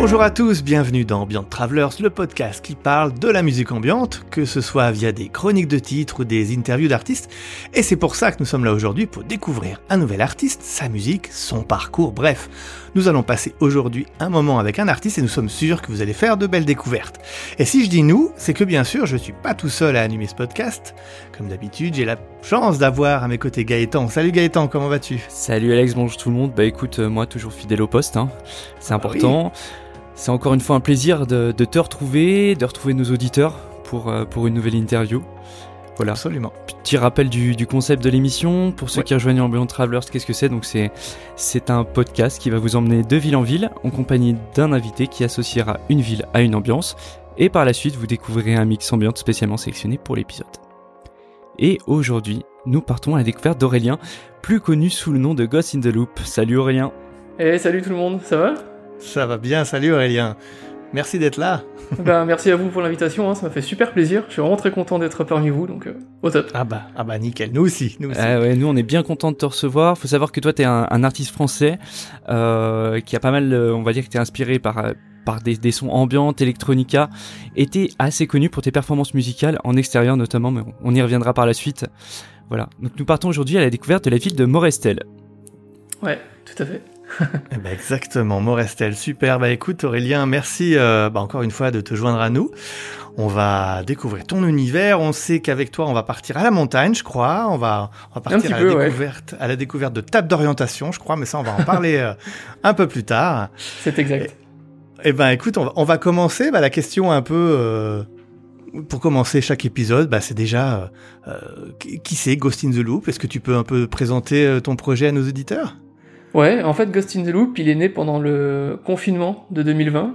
Bonjour à tous, bienvenue dans Ambient Travelers, le podcast qui parle de la musique ambiante, que ce soit via des chroniques de titres ou des interviews d'artistes. Et c'est pour ça que nous sommes là aujourd'hui pour découvrir un nouvel artiste, sa musique, son parcours, bref. Nous allons passer aujourd'hui un moment avec un artiste et nous sommes sûrs que vous allez faire de belles découvertes. Et si je dis nous, c'est que bien sûr je suis pas tout seul à animer ce podcast. Comme d'habitude, j'ai la chance d'avoir à mes côtés Gaëtan. Salut Gaëtan, comment vas-tu? Salut Alex, bonjour tout le monde. Bah écoute, euh, moi toujours fidèle au poste, hein. c'est important. C'est encore une fois un plaisir de, te retrouver, de retrouver nos auditeurs pour, euh, pour une nouvelle interview. Voilà. Absolument. Petit rappel du, concept de l'émission. Pour ceux qui rejoignent Ambient Travelers, qu'est-ce que c'est? Donc c'est, c'est un podcast qui va vous emmener de ville en ville en compagnie d'un invité qui associera une ville à une ambiance. Et par la suite, vous découvrirez un mix ambiante spécialement sélectionné pour l'épisode. Et aujourd'hui, nous partons à la découverte d'Aurélien, plus connu sous le nom de Ghost in the Loop. Salut Aurélien. Eh salut tout le monde, ça va? Ça va bien, salut Aurélien. Merci d'être là. ben, merci à vous pour l'invitation, hein. ça m'a fait super plaisir. Je suis vraiment très content d'être parmi vous, donc euh, au top. Ah bah, ah bah nickel, nous aussi. Nous, aussi. Ah ouais, nous on est bien content de te recevoir. Faut savoir que toi tu es un, artiste français euh, qui a pas mal, euh, on va dire que tu es inspiré par, par des, des, sons ambiantes, electronica, et t'es assez connu pour tes performances musicales en extérieur notamment, mais on y reviendra par la suite. Voilà, donc nous partons aujourd'hui à la découverte de la ville de Morestel. Ouais, tout à fait. Eh ben exactement, Morestel, super. Bah écoute Aurélien, merci euh, bah, encore une fois de te joindre à nous. On va découvrir ton univers. On sait qu'avec toi, on va partir à la montagne, je crois. On va, on va partir à la, découverte, à la découverte de table d'orientation, je crois. Mais ça, on va en parler euh, un peu plus tard. C'est exact. Eh ben écoute, on va, on va commencer. Bah, la question un peu... Euh, pour commencer chaque épisode, bah, c'est déjà qui c'est Ghost in the Loop? Est-ce que tu peux un peu présenter ton projet à nos auditeurs? Ouais, en fait, Ghost in the Loop, il est né pendant le confinement de 2020.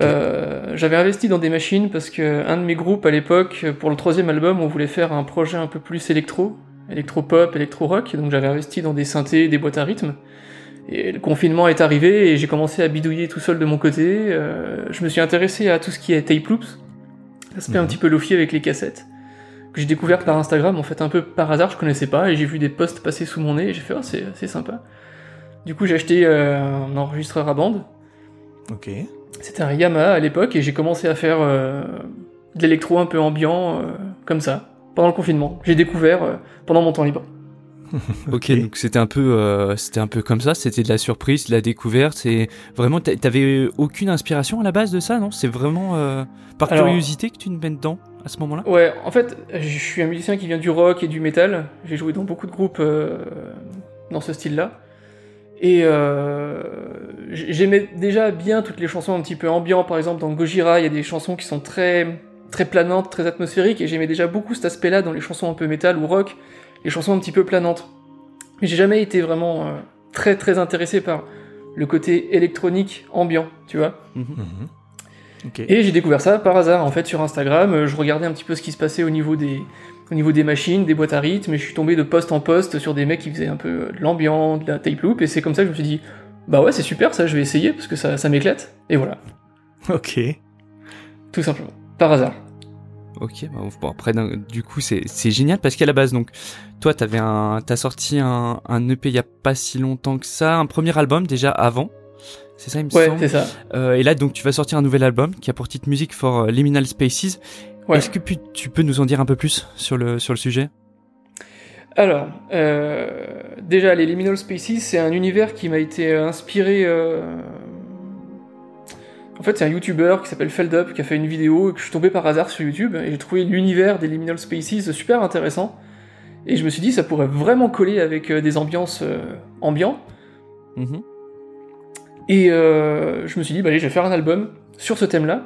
Euh, j'avais investi dans des machines parce que un de mes groupes à l'époque, pour le troisième album, on voulait faire un projet un peu plus électro, électro-pop, électro-rock, donc j'avais investi dans des synthés, des boîtes à rythme. Et le confinement est arrivé et j'ai commencé à bidouiller tout seul de mon côté. Euh, je me suis intéressé à tout ce qui est tape loops, l'aspect un mhm. petit peu lofi avec les cassettes que j'ai découvert par Instagram, en fait, un peu par hasard, je connaissais pas, et j'ai vu des posts passer sous mon nez, et j'ai fait, oh, c'est sympa. Du coup, j'ai acheté euh, un enregistreur à bande. Ok. C'était un Yamaha à l'époque, et j'ai commencé à faire euh, de l'électro un peu ambiant, euh, comme ça, pendant le confinement. J'ai découvert pendant mon temps libre. ok, donc c'était un peu, c'était un peu comme ça. C'était de la surprise, de la découverte. C'est vraiment, t'avais aucune inspiration à la base de ça, non? C'est vraiment par curiosité que tu te mets dedans à ce moment-là? Ouais, en fait, je suis un musicien qui vient du rock et du metal. J'ai joué dans beaucoup de groupes euh, dans ce style-là. Et euh, j'aimais déjà bien toutes les chansons un petit peu ambiantes. Par exemple, dans Gojira, il y a des chansons qui sont très, très planantes, très atmosphériques. Et j'aimais déjà beaucoup cet aspect-là dans les chansons un peu metal ou rock, les chansons un petit peu planantes. Mais j'ai jamais été vraiment euh, très, très intéressé par le côté électronique ambiant, tu vois. Mhm. Et j'ai découvert ça par hasard en fait sur Instagram. Euh, je regardais un petit peu ce qui se passait au niveau des, au niveau des machines, des boîtes à rythme, et je suis tombé de poste en poste sur des mecs qui faisaient un peu de l'ambiance, de la tape loop, et c'est comme ça que je me suis dit, bah ouais, c'est super ça, je vais essayer parce que ça, ça m'éclate. Et voilà. Ok. Tout simplement. Par hasard. Ok, bah, bon, après, du coup, c'est génial parce qu'à la base, donc, toi, t'avais un, t'as sorti un, un EP il y a pas si longtemps que ça, un premier album déjà avant. C'est ça, il me ouais, c'est ça. Euh, et là, donc, tu vas sortir un nouvel album qui a pour titre Music for euh, Liminal Spaces. Est-ce que tu peux nous en dire un peu plus sur le, sur le sujet? Alors, euh, déjà, les Liminal Spaces, c'est un univers qui m'a été inspiré. En fait, c'est un YouTuber qui s'appelle Feldup qui a fait une vidéo et que je suis tombé par hasard sur YouTube et j'ai trouvé l'univers des Liminal Spaces super intéressant. Et je me suis dit, ça pourrait vraiment coller avec des ambiances ambiantes. Mm et euh, je me suis dit, bah allez, je vais faire un album sur ce thème-là.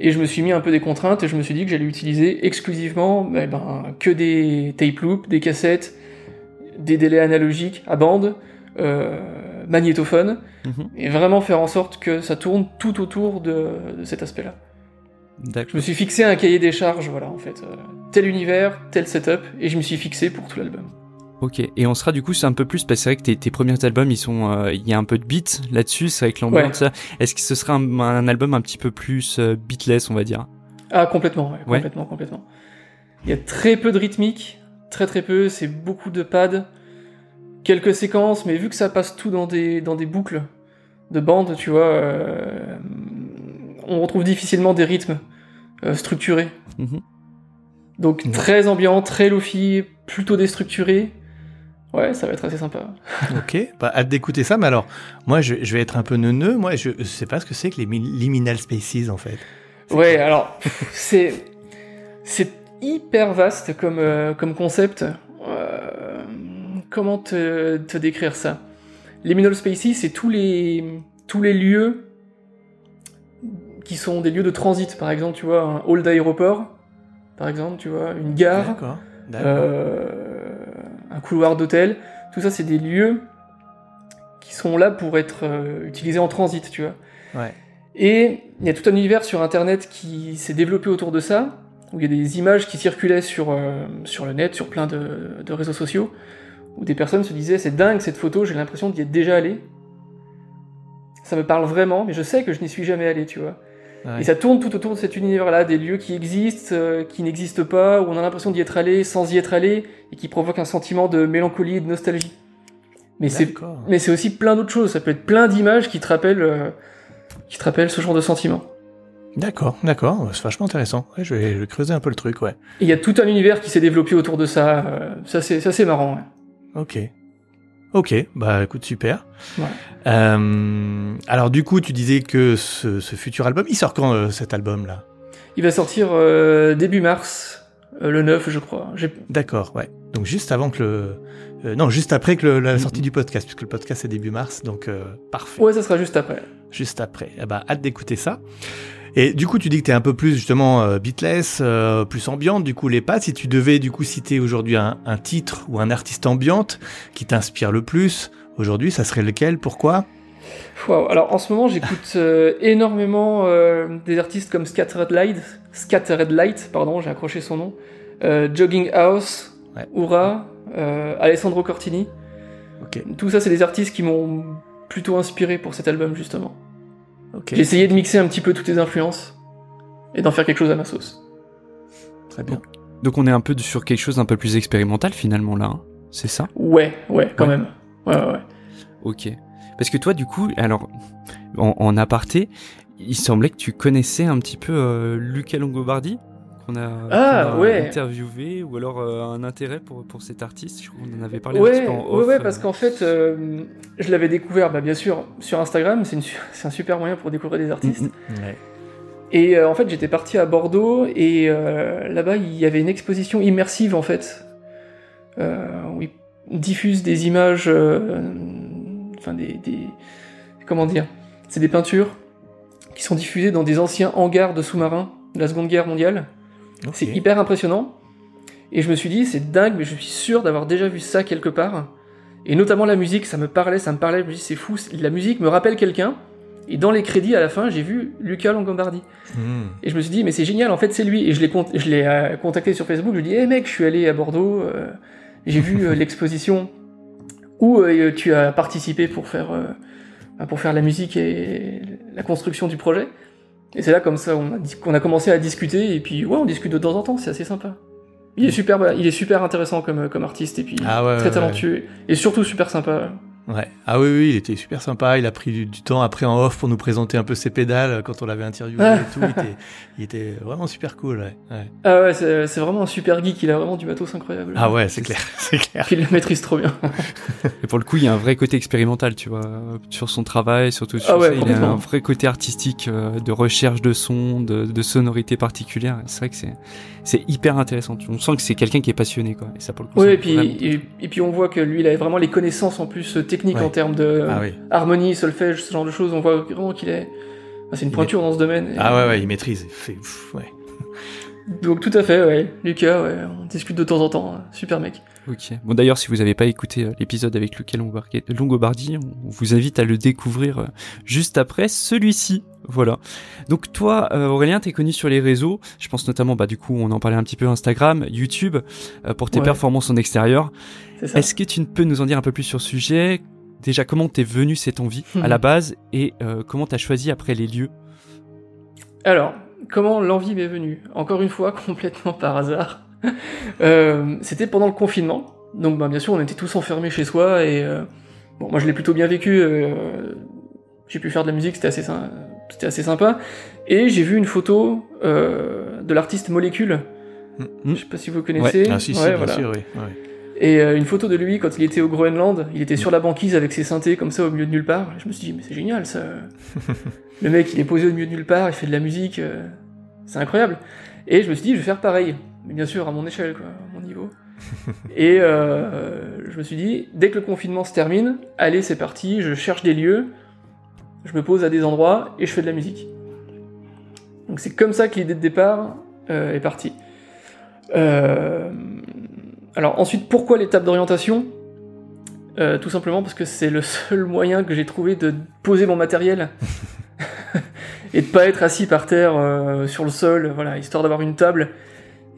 Et je me suis mis un peu des contraintes et je me suis dit que j'allais utiliser exclusivement bah, ben, que des tape loops, des cassettes, des délais analogiques à bande, euh, magnétophone, mhm. et vraiment faire en sorte que ça tourne tout autour de, de cet aspect-là. Je me suis fixé un cahier des charges, voilà, en fait. Euh, tel univers, tel setup, et je me suis fixé pour tout l'album. Ok, et on sera du coup c'est un peu plus parce que c'est vrai que tes, tes, premiers albums ils sont euh, il y a un peu de beat là-dessus, c'est vrai que l'ambiance ça. Est-ce que ce serait un, album un petit peu plus euh, beatless on va dire? Ah complètement, ouais, complètement, complètement. Il y a très peu de rythmique, très très peu, c'est beaucoup de pads, quelques séquences, mais vu que ça passe tout dans des dans des boucles, de bande, tu vois, euh, on retrouve difficilement des rythmes euh, structurés. Mhm. Donc très ambiant, très lofi, plutôt déstructuré. Ouais, ça va être assez sympa. Ok, bah, hâte d'écouter ça, mais alors, moi, je, je vais être un peu neuneux. Moi, je, je sais pas ce que c'est que les mi- liminal spaces, en fait. Ouais, alors c'est c'est hyper vaste comme euh, comme concept. Euh, comment te, te décrire ça? Liminal spaces, c'est tous les tous les lieux qui sont des lieux de transit. Par exemple, tu vois, un hall d'aéroport, par exemple, tu vois, une gare, D'accord. D'accord. euh, un couloir d'hôtel. Tout ça, c'est des lieux qui sont là pour être euh, utilisés en transit, tu vois. Ouais. Et il y a tout un univers sur Internet qui s'est développé autour de ça, où il y a des images qui circulaient sur, euh, sur le net, sur plein de, de réseaux sociaux, où des personnes se disaient c'est dingue cette photo, j'ai l'impression d'y être déjà allé. Ça me parle vraiment, mais je sais que je n'y suis jamais allé, tu vois. Ouais. Et ça tourne tout autour de cet univers-là, des lieux qui existent, euh, qui n'existent pas, où on a l'impression d'y être allé sans y être allé, et qui provoquent un sentiment de mélancolie et de nostalgie. Mais c'est mais c'est aussi plein d'autres choses. Ça peut être plein d'images qui te rappellent, euh, qui te rappellent ce genre de sentiment. D'accord, d'accord. C'est vachement intéressant. Ouais, je, vais, je vais creuser un peu le truc, ouais. Et il y a tout un univers qui s'est développé autour de ça. euh, ça c'est, ça c'est marrant. ouais. Ok. Ok, bah écoute, super. Ouais. Euh, alors du coup, tu disais que ce, ce futur album, il sort quand euh, cet album-là? Il va sortir euh, début mars, le 9 je crois. D'accord, ouais. Donc juste avant que le... non, juste après que le- la Mm-hmm. sortie du podcast, puisque le podcast c'est début mars, donc parfait. Ouais, ça sera juste après. Juste après. Eh ben, hâte d'écouter ça. Et du coup, tu dis que t'es un peu plus justement euh, beatless, euh, plus ambiante, du coup les pas. Si tu devais du coup citer aujourd'hui un, un titre ou un artiste ambiante qui t'inspire le plus, aujourd'hui, ça serait lequel? Pourquoi? Wow. Alors en ce moment, j'écoute euh, énormément des artistes comme Scattered Light, Scattered Light, pardon, j'ai accroché son nom, Jogging House, Ouais. Ura, Alessandro Cortini. Ok, Tout ça, c'est des artistes qui m'ont plutôt inspiré pour cet album justement. J'ai essayé de mixer un petit peu toutes les influences et d'en faire quelque chose à ma sauce. Très bien. Donc on est un peu sur quelque chose d'un peu plus expérimental finalement là. hein. C'est ça? Ouais, ouais, quand Ouais. même. Ouais, ouais, ouais. Ok. Parce que toi, du coup, alors, en, en aparté, il semblait que tu connaissais un petit peu euh, Luca Longobardi, qu'on a, Ah, a ouais. interviewé, ou alors euh, un intérêt pour, pour cet artiste. Je crois qu'on en avait parlé un Ouais, petit peu en off. ouais, euh. parce qu'en fait, euh, je l'avais découvert, bah, bien sûr, sur Instagram. C'est une su- c'est un super moyen pour découvrir des artistes. Mm, mm. Ouais. Et euh, en fait, j'étais parti à Bordeaux et euh, là-bas, il y avait une exposition immersive en fait, euh, où ils diffusent des images, euh, enfin des, des- comment dire, c'est des peintures qui sont diffusées dans des anciens hangars de sous-marins de la Seconde Guerre mondiale. C'est hyper impressionnant. Et je me suis dit, c'est dingue, mais je suis sûr d'avoir déjà vu ça quelque part. Et notamment la musique, ça me parlait, ça me parlait. Je me dis, c'est fou, la musique me rappelle quelqu'un. Et dans les crédits, à la fin, j'ai vu Luca Longobardi. Hmm. Et je me suis dit, mais c'est génial, en fait, c'est lui. Et je l'ai con- euh, contacté sur Facebook. Je lui ai dit, hé mec, je suis allé à Bordeaux, euh, j'ai vu euh, l'exposition où tu as participé pour faire, pour faire la musique et la construction du projet. Et c'est là, comme ça, on a qu'on a commencé à discuter. Et puis, ouais, on discute de temps en temps, c'est assez sympa. Il est super, voilà, il est super intéressant comme, comme artiste et puis Ah ouais, très ouais, talentueux et surtout super sympa. Ouais. Ah oui, oui, il était super sympa. Il a pris du, du temps après en off pour nous présenter un peu ses pédales quand on l'avait interviewé Ah. et tout. Il était, il était vraiment super cool. Ouais. Ouais. Ah ouais, c'est c'est vraiment un super geek, il a vraiment du matos incroyable. Ah ouais, c'est clair, c'est clair. Puis il le maîtrise trop bien. Et pour le coup, il y a un vrai côté expérimental, tu vois, sur son travail, surtout sur Ah ouais, ça. Il y a un vrai côté artistique euh, de recherche de son, de, de sonorité particulière. C'est vrai que c'est, c'est hyper intéressant. On sent que c'est quelqu'un qui est passionné, quoi. Et ça, pour le coup, Ouais, c'est et puis, et, et puis on voit que lui, il a vraiment les connaissances en plus euh, techniques Ouais. en termes de Ah oui. harmonie, solfège, ce genre de choses. On voit vraiment qu'il est. c'est une pointure dans ce domaine. Et- Ah ouais, ouais, il maîtrise. Il fait, pff, ouais. Donc tout à fait, ouais. Lucas, ouais, on discute de temps en temps. hein. Super mec. Ok. Bon, d'ailleurs, si vous n'avez pas écouté euh, l'épisode avec Luca Longobardi, Longobardi, on vous invite à le découvrir euh, juste après celui-ci. Voilà. Donc toi, euh, Aurélien, t'es connu sur les réseaux. Je pense notamment, bah du coup, on en parlait un petit peu Instagram, YouTube, euh, pour tes Ouais. performances en extérieur. Est-ce que tu ne peux nous en dire un peu plus sur ce sujet? Déjà, comment t'es venu cette envie à la base et euh, comment t'as choisi après les lieux? Alors, comment l'envie m'est venue? Encore une fois, complètement par hasard. Euh, C'était pendant le confinement. Donc, bah, bien sûr, on était tous enfermés chez soi et euh, bon, moi, je l'ai plutôt bien vécu. euh, j'ai pu faire de la musique, c'était assez, sy- c'était assez sympa. Et j'ai vu une photo de l'artiste Molécule. Mm. Je sais pas si vous connaissez. Ah si, si, Ouais, bien voilà. sûr, oui. ouais. Et une photo de lui quand il était au Groenland, il était sur la banquise avec ses synthés comme ça au milieu de nulle part. Je me suis dit, mais c'est génial ça. Le mec, il est posé au milieu de nulle part, il fait de la musique, c'est incroyable. Et je me suis dit, je vais faire pareil. Mais bien sûr, à mon échelle, quoi, à mon niveau. Et euh, je me suis dit, dès que le confinement se termine, allez, c'est parti, je cherche des lieux, je me pose à des endroits et je fais de la musique. Donc c'est comme ça que l'idée de départ euh, est partie. Euh, alors ensuite, pourquoi l'étape d'orientation? Tout simplement parce que c'est le seul moyen que j'ai trouvé de poser mon matériel et de pas être assis par terre sur le sol, voilà, histoire d'avoir une table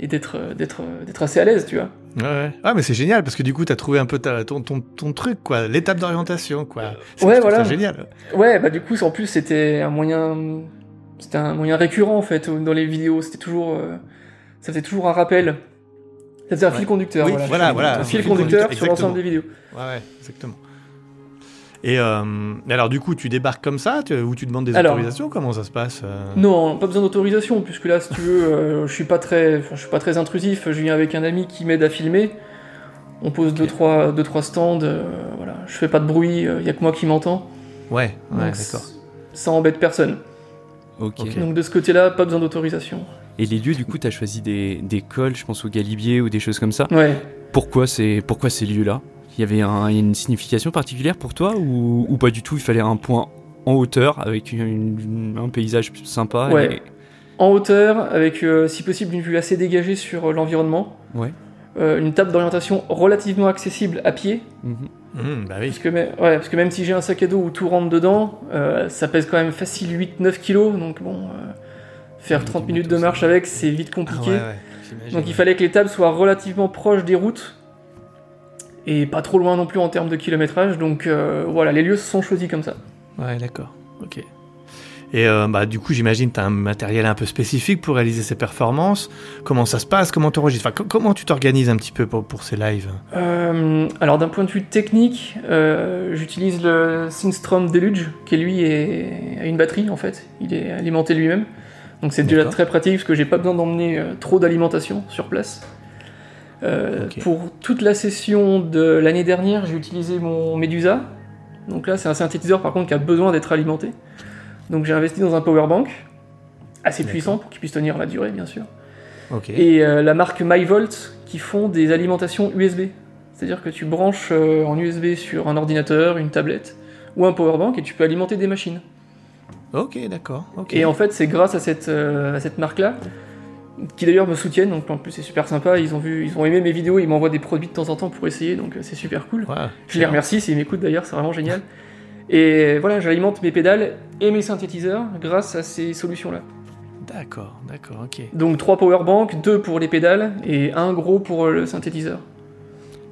et d'être euh, d'être euh, d'être assez à l'aise, tu vois. Ouais, ouais. Ah, mais c'est génial parce que du coup, t'as trouvé un peu ta- ton, ton, ton truc, quoi. L'étape d'orientation, quoi. C'est- Ouais, voilà. ça génial. Ouais, bah du coup, en plus, c'était un moyen, c'était un moyen récurrent en fait dans les vidéos. C'était toujours, euh, ça faisait toujours un rappel. Ça faisait un Ouais. fil conducteur. Oui, voilà, voilà, Un fil conducteur conducteur, sur l'ensemble des vidéos. Ouais, ouais, exactement. Et euh, alors, du coup, tu débarques comme ça, tu- ou tu demandes des Alors- autorisations Comment ça se passe euh? Non, pas besoin d'autorisation, puisque là, si tu veux, euh, je suis pas très, je suis pas très intrusif. Je viens avec un ami qui m'aide à filmer. On pose deux trois, deux trois stands. euh, voilà, je fais pas de bruit. Il y a que moi qui m'entend. Ouais, ouais, d'accord. Ça embête personne. Ok. Ok. Donc de ce côté-là, pas besoin d'autorisation. Et les lieux, du coup, t'as choisi des, des cols, je pense au Galibier ou des choses comme ça? Ouais. Pourquoi pourquoi ces lieux-là? Il y avait un- une signification particulière pour toi ou, ou pas du tout? Il fallait un point en hauteur avec une- une- un paysage sympa. Ouais. et- En hauteur, avec euh, si possible une vue assez dégagée sur euh, l'environnement. Ouais. Euh, une table d'orientation relativement accessible à pied. Mhm. Hum, bah oui. Parce que, même, ouais, parce que même si j'ai un sac à dos où tout rentre dedans, euh, ça pèse quand même facile 8-9 kilos. Donc bon, euh, faire Ouais, 30 du minutes de marche avec, c'est vite Ah compliqué. ouais, ouais, j'imagine. Donc il fallait que les tables soient relativement proches des routes. Et pas trop loin non plus en termes de kilométrage. Donc euh, voilà, les lieux se sont choisis comme ça. Ouais, d'accord. Ok. Et euh, bah, du coup, j'imagine tu as un matériel un peu spécifique pour réaliser ces performances. Comment ça se passe? Comment tu enregistres enfin, co- Comment tu t'organises un petit peu pour, pour ces lives? Euh, alors d'un point de vue technique, euh, j'utilise le Synstrom Deluge, qui lui est, a une batterie en fait, il est alimenté lui-même. Donc c'est déjà très pratique parce que j'ai pas besoin d'emmener trop d'alimentation sur place. Euh. Pour toute la session de l'année dernière, j'ai utilisé mon Medusa. Donc là, c'est un synthétiseur par contre qui a besoin d'être alimenté. Donc j'ai investi dans un power bank assez puissant pour qu'il puisse tenir la durée, bien sûr et euh, la marque MyVolt qui font des alimentations USB. C'est-à-dire que tu branches euh, en USB sur un ordinateur, une tablette ou un powerbank et tu peux alimenter des machines. Ok, d'accord. Et en fait, c'est grâce à cette, à cette marque-là, qui d'ailleurs me soutiennent, donc en plus c'est super sympa, ils ont, vu, ils ont aimé mes vidéos, ils m'envoient des produits de temps en temps pour essayer, donc euh, c'est super cool. Ouais. Je les remercie s'ils m'écoutent d'ailleurs, c'est vraiment génial. Et voilà, j'alimente mes pédales et mes synthétiseurs grâce à ces solutions-là. D'accord, d'accord, ok. Donc trois powerbanks, deux pour les pédales et un gros pour le synthétiseur.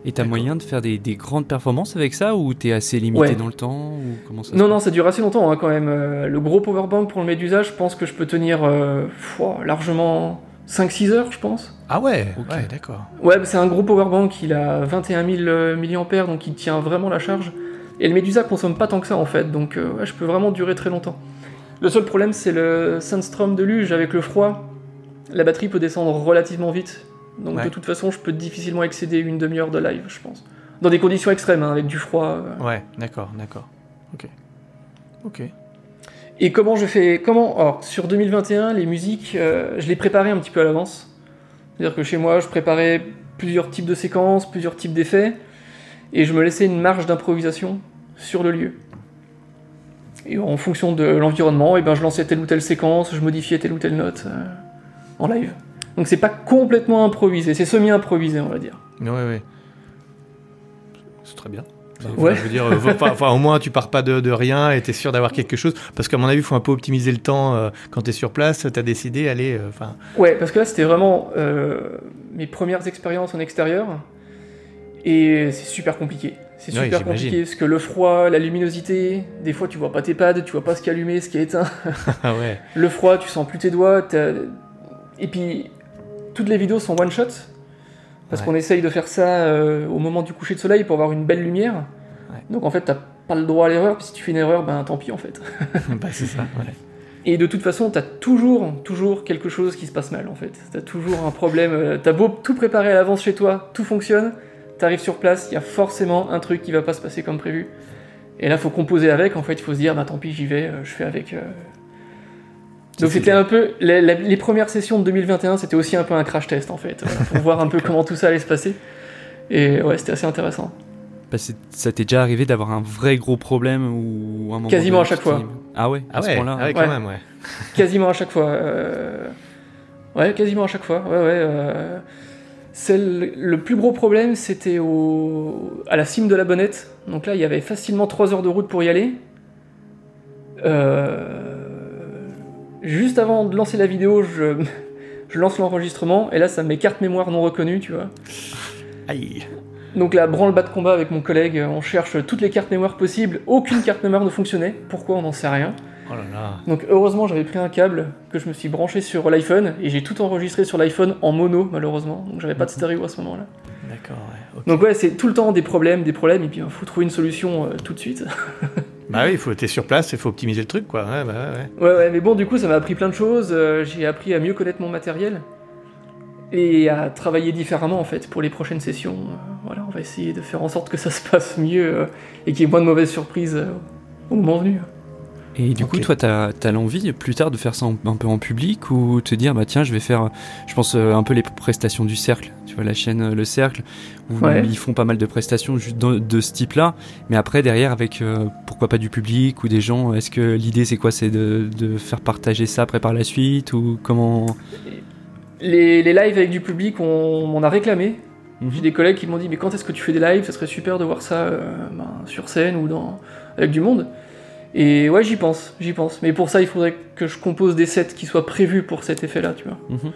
Et t'as moyen de faire des, des grandes performances avec ça ou t'es assez limité Ouais. dans le temps ou comment ça se Non, non, ça dure assez longtemps hein, quand même. Euh, le gros powerbank pour le Medusa, je pense que je peux tenir euh, pfff, largement 5-6 heures, je pense. Ah ouais, Ok. ouais, d'accord. Ouais, bah, c'est un gros powerbank, il a 21 000 euh, mAh, donc il tient vraiment la charge. Et le Medusa consomme pas tant que ça en fait, donc euh, ouais, je peux vraiment durer très longtemps. Le seul problème, c'est le Sunstrom de luge avec le froid. La batterie peut descendre relativement vite, donc Ouais. de toute façon, je peux difficilement excéder une demi-heure de live, je pense. Dans des conditions extrêmes, hein, avec du froid. euh. Ouais, d'accord, d'accord. Ok. Ok. Et comment je fais Comment Alors, sur 2021, les musiques, euh, je les préparais un petit peu à l'avance. C'est-à-dire que chez moi, je préparais plusieurs types de séquences, plusieurs types d'effets, et je me laissais une marge d'improvisation sur le lieu. Et en fonction de l'environnement, et ben, je lançais telle ou telle séquence, je modifiais telle ou telle note euh, en live. Donc c'est pas complètement improvisé, c'est semi-improvisé, on va dire. Ouais, ouais. C'est très bien. Enfin, Ouais. Je veux dire, euh, enfin, au moins tu pars pas de, de rien et t'es sûr d'avoir quelque chose. Parce qu'à mon avis, il faut un peu optimiser le temps euh, quand t'es sur place. T'as décidé, allez, euh, Ouais, parce que là, c'était vraiment euh, mes premières expériences en extérieur. Et c'est super compliqué. C'est super compliqué parce que le froid, la luminosité, des fois tu vois pas tes pads, tu vois pas ce qui est allumé, ce qui est éteint. ah ouais. Le froid, tu sens plus tes doigts. Et puis, toutes les vidéos sont one shot. Parce Ouais. qu'on essaye de faire ça euh, au moment du coucher de soleil pour avoir une belle lumière. Ouais. Donc en fait, t'as pas le droit à l'erreur, puis si tu fais une erreur, ben tant pis en fait. bah, c'est ça, ouais. Et de toute façon, t'as toujours, toujours quelque chose qui se passe mal en fait. T'as toujours un problème. euh, T'as beau tout préparer à l'avance chez toi, tout fonctionne. T'arrives sur place, il y a forcément un truc qui va pas se passer comme prévu. Et là, faut composer avec. En fait, il faut se dire, bah tant pis, j'y vais, euh, je fais avec. euh. Donc c'était un peu les, la- les premières sessions de 2021, c'était aussi un peu un crash test en fait, voilà, pour voir un peu comment tout ça allait se passer. Et ouais, c'était assez intéressant. Bah, ça t'est déjà arrivé d'avoir un vrai gros problème ou un moment Quasiment à chaque fois. Ah ouais, à Ah ce point-là. ah ouais, quand Ouais. même, ouais. Quasiment à chaque fois. euh, Ouais, quasiment à chaque fois. Ouais, ouais. euh, celle- Le plus gros problème, c'était au... à la cime de la Bonnette. Donc là, il y avait facilement 3 heures de route pour y aller. Euh, Juste avant de lancer la vidéo, je, je lance l'enregistrement, et là, ça me met carte mémoire non reconnue, tu vois. Aïe. Donc là, branle-bas de combat avec mon collègue, on cherche toutes les cartes mémoire possibles. Aucune carte mémoire ne fonctionnait. Pourquoi On n'en sait rien. Oh là là. Donc heureusement j'avais pris un câble que je me suis branché sur l'iPhone et j'ai tout enregistré sur l'iPhone en mono malheureusement donc j'avais pas de stéréo à ce moment-là. D'accord, ouais. Donc ouais c'est tout le temps des problèmes, des problèmes et puis il faut trouver une solution euh, tout de suite. Bah oui, il faut être sur place, il faut optimiser le truc, quoi. Ouais, bah ouais, ouais. ouais mais bon du coup ça m'a appris plein de choses, euh, j'ai appris à mieux connaître mon matériel et à travailler différemment en fait pour les prochaines sessions. Euh, voilà on va essayer de faire en sorte que ça se passe mieux euh, et qu'il y ait moins de mauvaises surprises au moment venu. Et du coup, toi, t'as as, l'envie plus tard de faire ça en- un peu en public ou te dire, bah tiens, je vais faire, je pense euh, un peu les prestations du cercle, tu vois, la chaîne euh, Le Cercle, où Ouais. ils font pas mal de prestations juste de, de ce type-là, mais après, derrière, avec euh, pourquoi pas du public ou des gens, est-ce que l'idée c'est quoi? C'est de, de faire partager ça après par la suite ou comment? Les, les lives avec du public on m'en a réclamé. Mhm. J'ai des collègues qui m'ont dit mais quand est-ce que tu fais des lives? Ça serait super de voir ça euh, ben, sur scène ou dans avec du monde. Et ouais j'y pense, j'y pense. Mais pour ça il faudrait que je compose des sets qui soient prévus pour cet effet-là, tu vois. Mhm.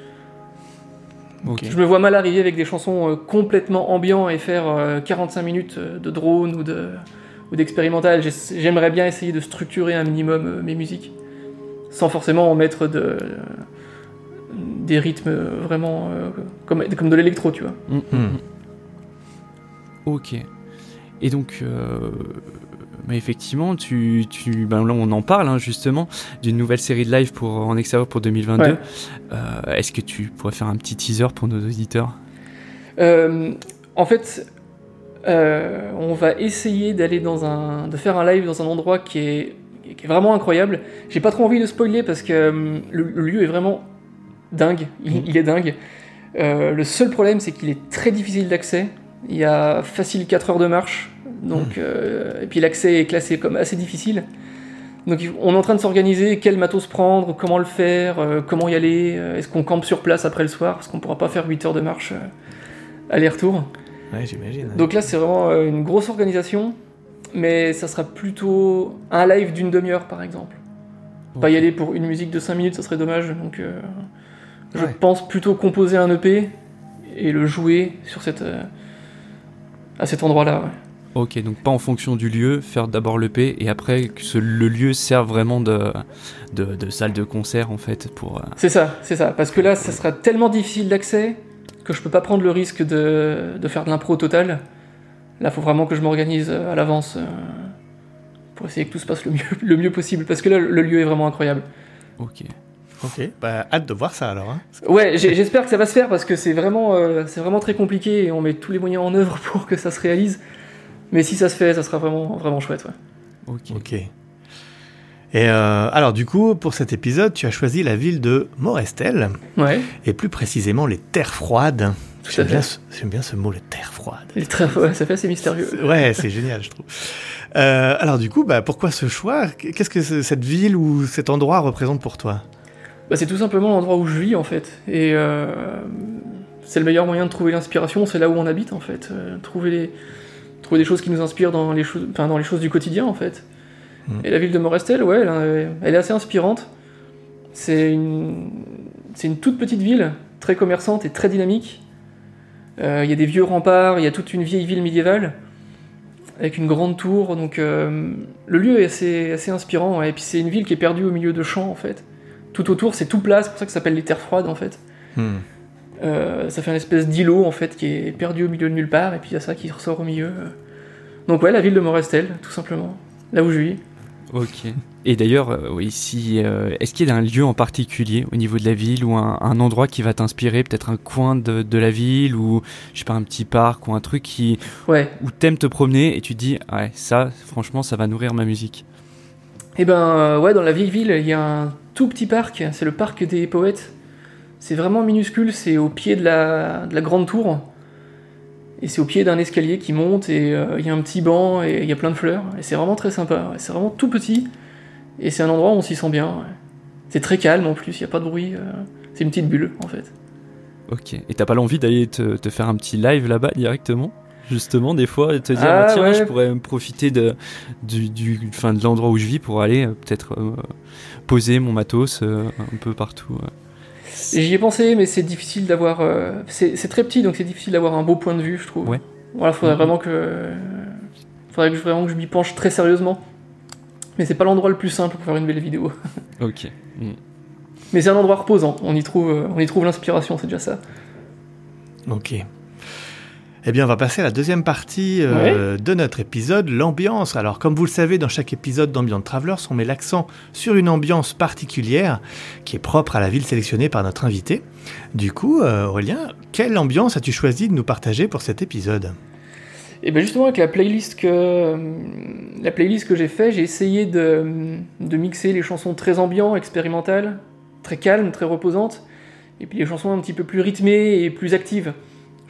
Ok. Je me vois mal arriver avec des chansons euh, complètement ambiants et faire euh, 45 minutes euh, de drone ou de ou d'expérimental. J'aimerais bien essayer de structurer un minimum euh, mes musiques, sans forcément en mettre de euh, des rythmes euh, vraiment euh, comme, comme de l'électro, tu vois. Mhm. Hmm. Ok. Et donc, euh, bah, effectivement, tu, tu, ben là on en parle hein, justement d'une nouvelle série de live pour en extérieur pour 2022. Ouais. Euh, Est-ce que tu pourrais faire un petit teaser pour nos auditeurs? Euh, en fait, euh, on va essayer d'aller dans un, de faire un live dans un endroit qui est, qui est vraiment incroyable. J'ai pas trop envie de spoiler parce que le, le lieu est vraiment dingue. Il, Mhm. il est dingue. Le seul problème, c'est qu'il est très difficile d'accès. Il y a facile 4 heures de marche. Donc, euh, et puis l'accès est classé comme assez difficile. Donc on est en train de s'organiser quel matos prendre, comment le faire, euh, comment y aller, euh, est-ce qu'on campe sur place après le soir, parce qu'on pourra pas faire 8 heures de marche aller-retour. Ouais, j'imagine. Donc là, c'est vraiment une grosse organisation, mais ça sera plutôt un live d'une demi-heure, par exemple. Pas y aller pour une musique de 5 minutes, ça serait dommage. Donc, je Ouais. pense plutôt composer un EP et le jouer sur cette, à cet endroit-là. ouais. Ok, donc pas en fonction du lieu, faire d'abord l'EP et après que ce- le lieu serve vraiment de, de, de salle de concert en fait pour. euh, C'est ça, c'est ça. Parce que là, ça sera tellement difficile d'accès que je peux pas prendre le risque de, de faire de l'impro total. Là, faut vraiment que je m'organise euh, à l'avance euh, pour essayer que tout se passe le mieux, le mieux possible. Parce que là, le lieu est vraiment incroyable. Ok. Ok, bah hâte de voir ça alors. Hein. Ouais, j'espère que ça va se faire parce que c'est vraiment, euh, c'est vraiment très compliqué et on met tous les moyens en œuvre pour que ça se réalise. Mais si ça se fait, ça sera vraiment, vraiment chouette. Ouais. Ok. Ok. Et euh, alors du coup, pour cet épisode, tu as choisi la ville de Morestel, Ouais, et plus précisément les terres froides. tout à J'aime bien, fait. ce- j'aime bien ce mot, les terres froides. Est très- ouais, ça fait assez mystérieux. Ouais, c'est génial, je trouve. Euh, alors du coup, bah, pourquoi ce choix? Qu'est-ce que ce- cette ville ou cet endroit représente pour toi? Bah, c'est tout simplement l'endroit où je vis en fait. Et euh, c'est le meilleur moyen de trouver l'inspiration, c'est là où on habite en fait. Euh, trouver, les, trouver des choses qui nous inspirent dans les, choses, enfin, dans les choses du quotidien en fait. Mm. Et la ville de Morestel, ouais, elle, elle est assez inspirante. C'est une, c'est une toute petite ville, très commerçante et très dynamique. Euh, Il y a des vieux remparts, il y a toute une vieille ville médiévale avec une grande tour. Donc euh, le lieu est assez, assez inspirant. ouais. Et puis c'est une ville qui est perdue au milieu de champs en fait tout autour, c'est tout plat, c'est pour ça que ça s'appelle les terres froides en fait. Hmm. Euh, ça fait une espèce d'îlot en fait qui est perdu au milieu de nulle part, et puis il y a ça qui ressort au milieu. Donc ouais, la ville de Morestel, tout simplement, là où je vis. Ok. Et d'ailleurs, euh, oui, si, euh, est-ce qu'il y a un lieu en particulier au niveau de la ville ou un, un endroit qui va t'inspirer, peut-être un coin de, de, la ville ou je sais pas un petit parc ou un truc qui ouais. où t'aimes te promener et tu te dis ouais ça franchement ça va nourrir ma musique. Eh ben euh, ouais dans la vieille ville il y a un tout petit parc, c'est le parc des poètes. C'est vraiment minuscule, c'est au pied de la, de la grande tour. Et c'est au pied d'un escalier qui monte et euh, il y a un petit banc et il y a plein de fleurs. Et c'est vraiment très sympa. Ouais. C'est vraiment tout petit. Et c'est un endroit où on s'y sent bien. Ouais. C'est très calme en plus, il n'y a pas de bruit. Euh, c'est une petite bulle en fait. Ok. Et t'as pas l'envie d'aller te, te, faire un petit live là-bas directement? Justement, des fois, et te dire, Ah, bah, tiens, ouais. je pourrais profiter de, du, du, enfin, de l'endroit où je vis pour aller euh, peut-être poser mon matos un peu partout. J'y ai pensé, mais c'est difficile d'avoir. euh, c'est très petit, donc c'est difficile d'avoir un beau point de vue, je trouve. Ouais. Voilà, faudrait Mhm. vraiment que. Faudrait que je, vraiment que je m'y penche très sérieusement. Mais c'est pas l'endroit le plus simple pour faire une belle vidéo. Ok. Mm. Mais c'est un endroit reposant. On y trouve, euh, on y trouve l'inspiration, c'est déjà ça. Ok. Eh bien, on va passer à la deuxième partie euh, de notre épisode, l'ambiance. Alors, comme vous le savez, dans chaque épisode d'Ambient Travelers, on met l'accent sur une ambiance particulière qui est propre à la ville sélectionnée par notre invité. Du coup, euh, Aurélien, quelle ambiance as-tu choisi de nous partager pour cet épisode? Et bien justement avec la playlist que la playlist que j'ai fait, j'ai essayé de, de mixer les chansons très ambiantes, expérimentales, très calmes, très reposantes, et puis les chansons un petit peu plus rythmées et plus actives.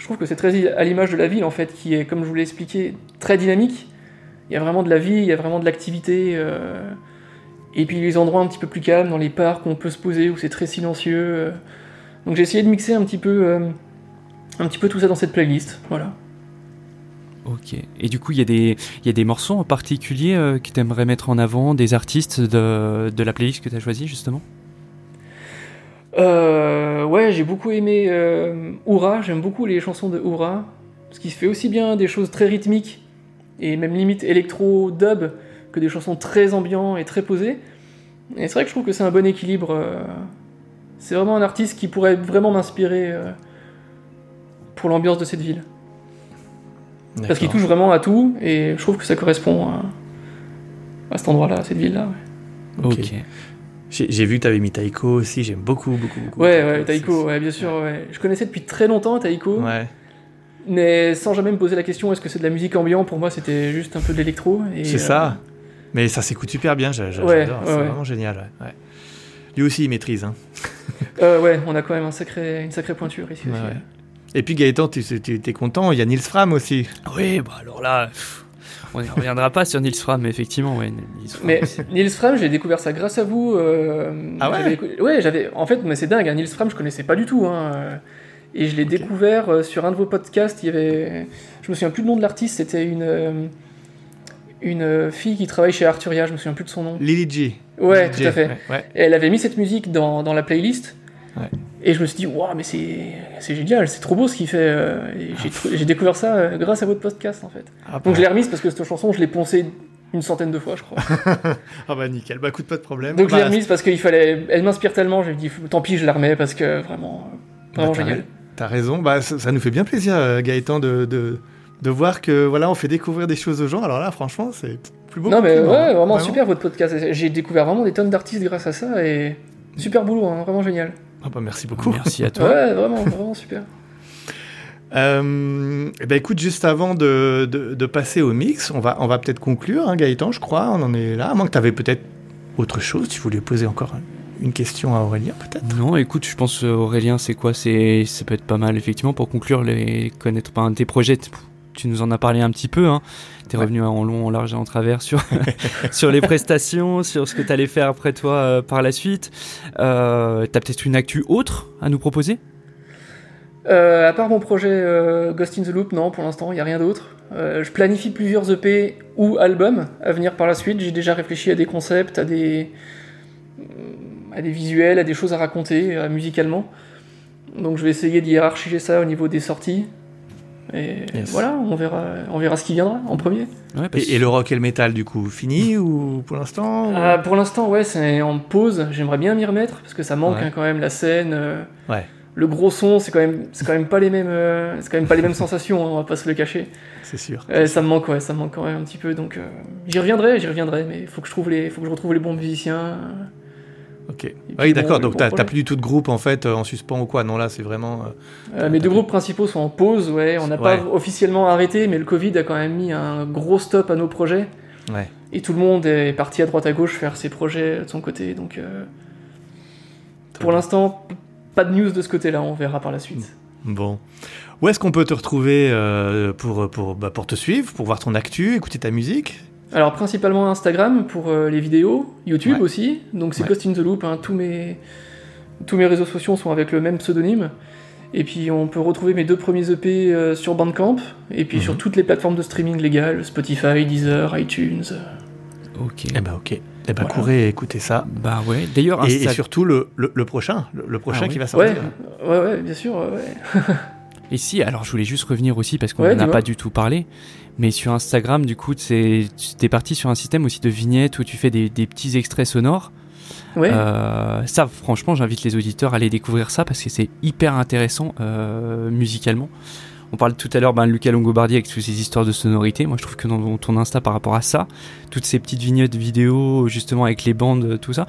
Je trouve que c'est très à l'image de la ville en fait, qui est, comme je vous l'ai expliqué, très dynamique. Il y a vraiment de la vie, il y a vraiment de l'activité. euh, Et puis les endroits un petit peu plus calmes, dans les parcs où on peut se poser, où c'est très silencieux. euh. Donc j'ai essayé de mixer un petit peu, euh, un petit peu tout ça dans cette playlist. Voilà. Ok. Et du coup, il y, a des- y a des morceaux en particulier que tu aimerais mettre en avant, des artistes de, de la playlist que tu as choisi justement? Euh, ouais, j'ai beaucoup aimé euh, Oura, j'aime beaucoup les chansons de Oura, parce qu'il fait aussi bien des choses très rythmiques, et même limite électro-dub, que des chansons très ambiantes et très posées. Et c'est vrai que je trouve que c'est un bon équilibre. euh, c'est vraiment un artiste qui pourrait vraiment m'inspirer euh, pour l'ambiance de cette ville. Parce qu'il touche vraiment à tout, et je trouve que ça correspond à, à cet endroit-là, à cette ville-là. ouais. Ok. J'ai j'ai vu que tu avais mis Taiko aussi, j'aime beaucoup, beaucoup, beaucoup. Ouais, ouais, Taiko, ouais, bien sûr, ouais. Je connaissais depuis très longtemps Taiko. Ouais. Mais sans jamais me poser la question est-ce que c'est de la musique ambiante? Pour moi, c'était juste un peu de l'électro. C'est euh, ça. Mais ça s'écoute super bien, j'adore, ouais, c'est ouais. vraiment génial. ouais, ouais. Lui aussi, il maîtrise. Hein. euh, ouais, on a quand même un sacré, une sacrée pointure ici Ouais, aussi. ouais. Et puis Gaëtan, tu tu- t'es content, il y a Nils Fram aussi. Oui, bah alors là, pff, on ne reviendra pas sur Nils Fram, mais effectivement, ouais, Nils Fram. Mais Nils Fram, j'ai découvert ça grâce à vous. euh, Ah ouais Ouais, j'avais. En fait, mais c'est dingue, hein, Nils Fram, je connaissais pas du tout. hein, euh, Et je l'ai découvert euh, sur un de vos podcasts. Il y avait. Je me souviens plus du nom de l'artiste, c'était une. euh, Une fille qui travaille chez Arturia, je me souviens plus de son nom. Lily G. Ouais, Lily tout à fait. Ouais, ouais. Et elle avait mis cette musique dans, dans la playlist. Ouais. Et je me suis dit, waouh, mais c'est c'est génial, c'est trop beau ce qu'il fait. euh, J'ai découvert ça euh, grâce à votre podcast en fait. Ah, Donc bah, je l'ai remise parce que cette chanson, je l'ai poncée une centaine de fois, je crois. ah bah nickel, bah écoute, pas de problème. Donc je l'ai Bah, remise parce qu'il fallait. Elle m'inspire tellement, j'ai dit, tant pis, je la remets parce que vraiment, euh, vraiment bah, t'as- génial. T'as raison, bah, ça, ça nous fait bien plaisir, Gaëtan, de, de, de voir que voilà, on fait découvrir des choses aux gens. Alors là, franchement, c'est plus beau. Non mais ouais, hein. vraiment super votre podcast. J'ai découvert vraiment des tonnes d'artistes grâce à ça et super boulot, hein, vraiment génial. Ah bah merci beaucoup. Merci à toi. Ouais, vraiment, vraiment super. Euh, eh ben écoute, juste avant de, de, de passer au mix, on va, on va peut-être conclure, hein, Gaëtan, je crois, on en est là. À moins que tu avais peut-être autre chose, tu voulais poser encore une question à Aurélien, peut-être? Non, écoute, je pense euh, Aurélien, c'est quoi? C'est ça peut être pas mal effectivement pour conclure les connaître de tes projets. Tu nous en as parlé un petit peu. Hein. T'es Ouais. revenu en long, en large et en travers sur sur les prestations, sur ce que t'allais faire après toi euh, par la suite. Euh, T'as peut-être une actu autre à nous proposer? Euh, à part mon projet euh, Ghost in the Loop, non, pour l'instant, il n'y a rien d'autre. Euh, je planifie plusieurs EP ou albums à venir par la suite. J'ai déjà réfléchi à des concepts, à des, à des visuels, à des choses à raconter euh, musicalement. Donc je vais essayer d'y hiérarchiser ça au niveau des sorties. Et Yes. voilà, on verra, on verra ce qui viendra en premier. Ouais, parce- et, et le rock et le métal, du coup, fini ou pour l'instant ou- Ah, pour l'instant, ouais, c'est en pause. J'aimerais bien m'y remettre parce que ça manque Ouais. hein, quand même la scène. euh, Ouais. le gros son, c'est quand même, c'est quand même pas les mêmes, euh, c'est quand même pas les mêmes sensations. hein, on va pas se le cacher. C'est sûr. Euh, ça me manque, ouais, ça me manque quand même un petit peu. Donc, euh, j'y reviendrai, j'y reviendrai, mais faut que je trouve les, faut que je retrouve les bons musiciens. Ok. puis Oui, d'accord. Donc projet. t'as plus du tout de groupe en fait euh, en suspens ou quoi Non, là c'est vraiment. euh, Euh, mes deux groupes principaux sont en pause, ouais. On n'a pas officiellement arrêté, mais le Covid a quand même mis un gros stop à nos projets. Ouais. Et tout le monde est parti à droite à gauche faire ses projets de son côté. Donc, euh, pour l'instant, pas de news de ce côté-là. On verra par la suite. Bon. Où est-ce qu'on peut te retrouver euh, pour, pour, bah, pour te suivre, pour voir ton actu, écouter ta musique? Alors principalement Instagram pour euh, les vidéos, YouTube Ouais. aussi, donc c'est Ouais. Ghost in the Loop, hein, tous, mes, tous mes réseaux sociaux sont avec le même pseudonyme. Et puis on peut retrouver mes deux premiers EP euh, sur Bandcamp, et puis Mhm. sur toutes les plateformes de streaming légales, Spotify, Deezer, iTunes. Ok. Eh ben ok. Eh ben Voilà. courez écouter ça. Bah ouais. D'ailleurs, Et, et surtout le, le, le prochain, le, le prochain Ah qui oui. va sortir. ouais, ouais, bien sûr, ouais. Et si, alors je voulais juste revenir aussi parce qu'on Ouais, n'en a dis-moi. pas du tout parlé. Mais sur Instagram, du coup, tu es parti sur un système aussi de vignettes où tu fais des, des petits extraits sonores. Ouais, Euh, ça, franchement, j'invite les auditeurs à aller découvrir ça parce que c'est hyper intéressant euh, musicalement. On parlait tout à l'heure ben, de Luca Longobardi avec toutes ces histoires de sonorité. Moi, je trouve que dans ton Insta par rapport à ça, toutes ces petites vignettes vidéo, justement avec les bandes, tout ça,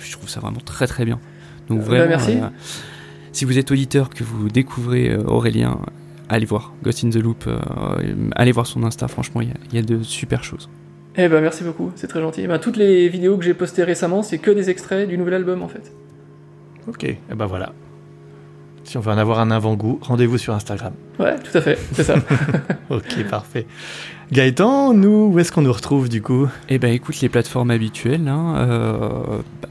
je trouve ça vraiment très très bien. Donc Bah, vraiment, merci. euh, si vous êtes auditeur, que vous découvrez euh, Aurélien, allez voir Ghost in the Loop, euh, allez voir son Insta. Franchement, il y a- il y, a de super choses. eh ben merci beaucoup, c'est très gentil. Ben, toutes les vidéos que j'ai postées récemment, c'est que des extraits du nouvel album en fait. Ok. Et ben voilà. Si on veut en avoir un avant-goût, rendez-vous sur Instagram. Ouais, tout à fait, c'est ça. Ok, parfait. Gaëtan, nous, où est-ce qu'on nous retrouve du coup? Eh ben écoute les plateformes habituelles, hein, euh, bah,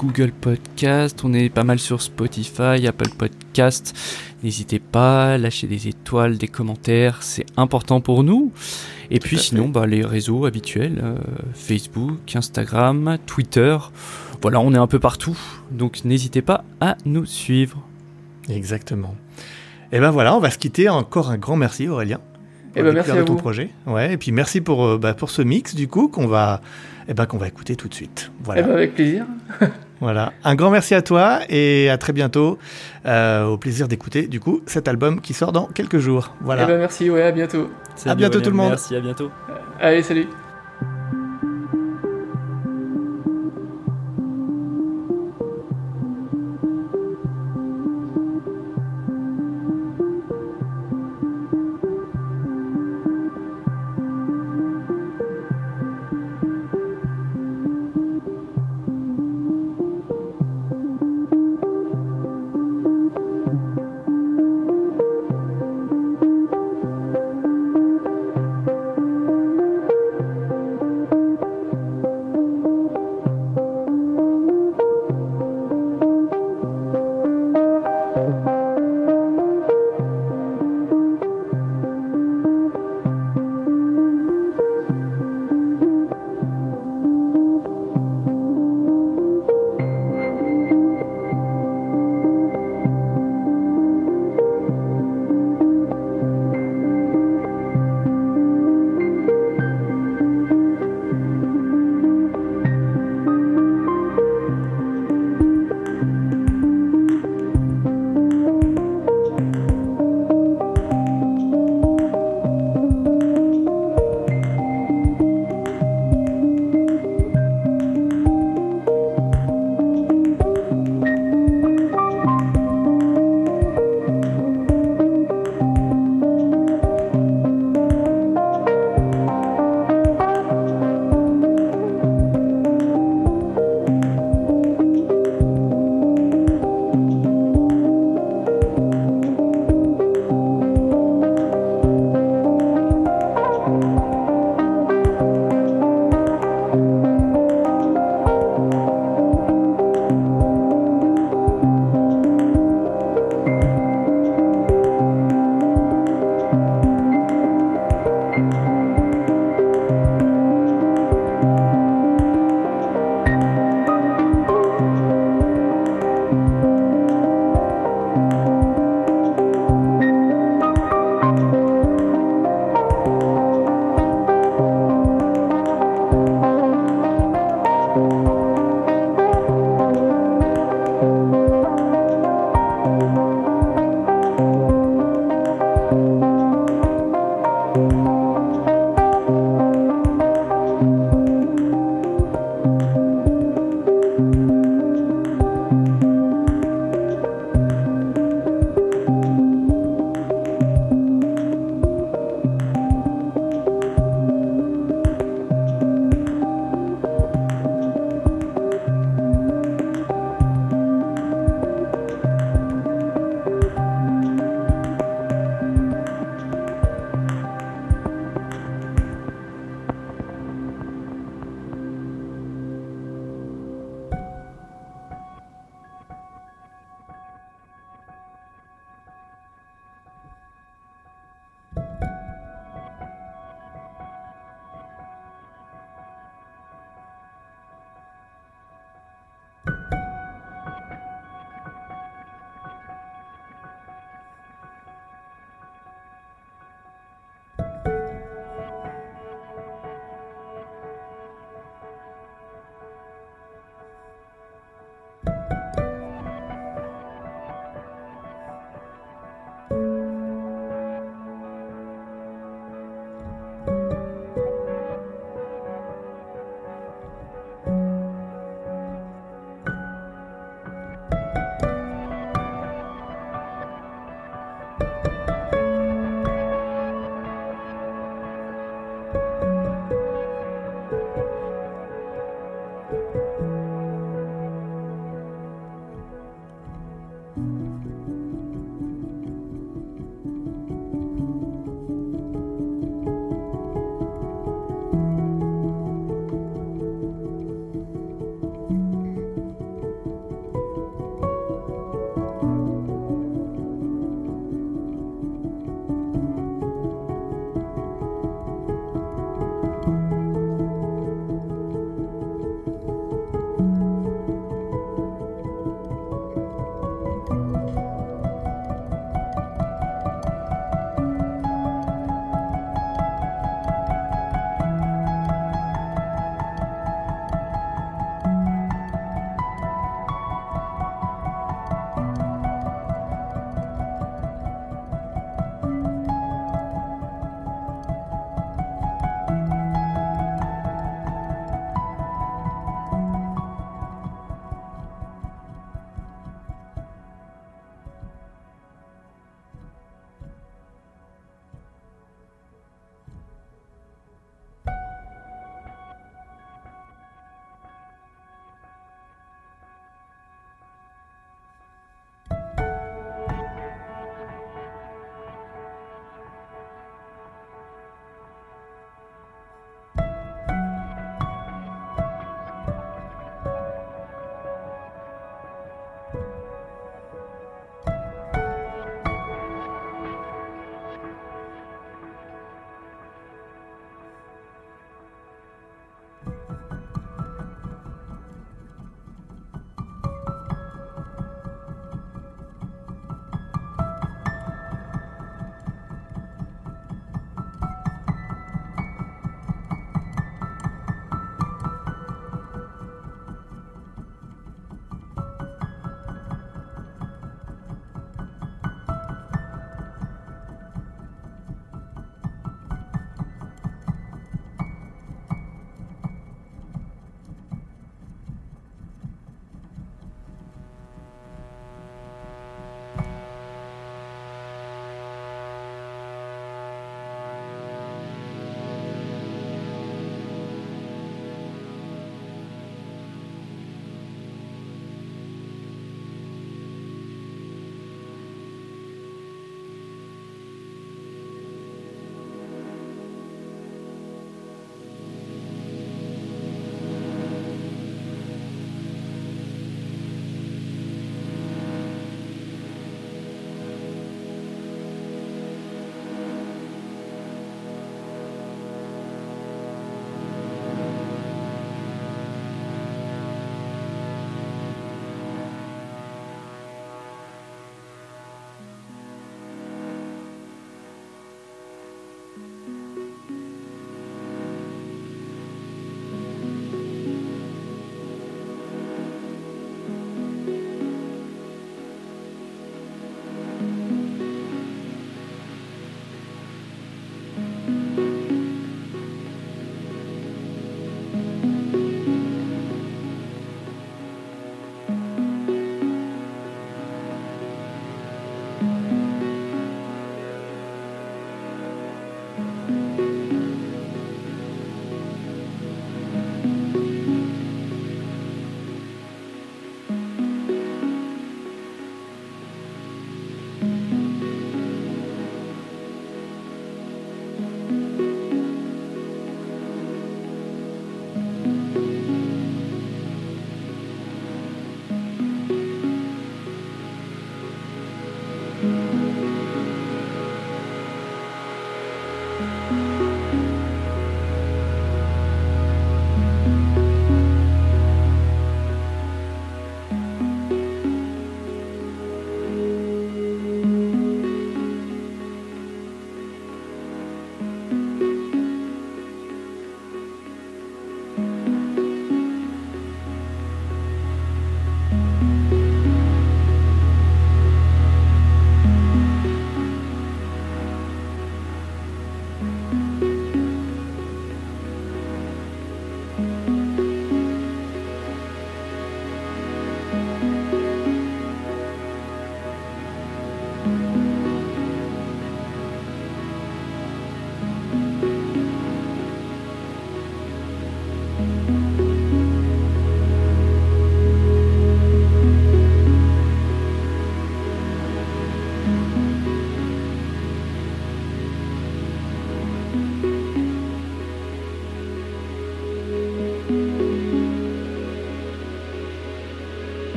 Google Podcast, on est pas mal sur Spotify, Apple Podcast. N'hésitez pas, lâchez des étoiles, des commentaires, c'est important pour nous. Et puis sinon, bah, les réseaux habituels, euh, Facebook, Instagram, Twitter. Voilà, on est un peu partout, donc n'hésitez pas à nous suivre. Exactement. Et ben voilà, on va se quitter. Encore un grand merci Aurélien. pour Eh ben, merci à ton vous. projet. Ouais, et puis merci pour, euh, bah, pour ce mix du coup qu'on va, eh ben, qu'on va écouter tout de suite. Voilà. Eh ben avec plaisir. Voilà. Un grand merci à toi et à très bientôt. Euh, au plaisir d'écouter du coup cet album qui sort dans quelques jours. Voilà. Eh ben merci, ouais, à bientôt. À bientôt tout le monde. Merci, à bientôt. Allez, salut.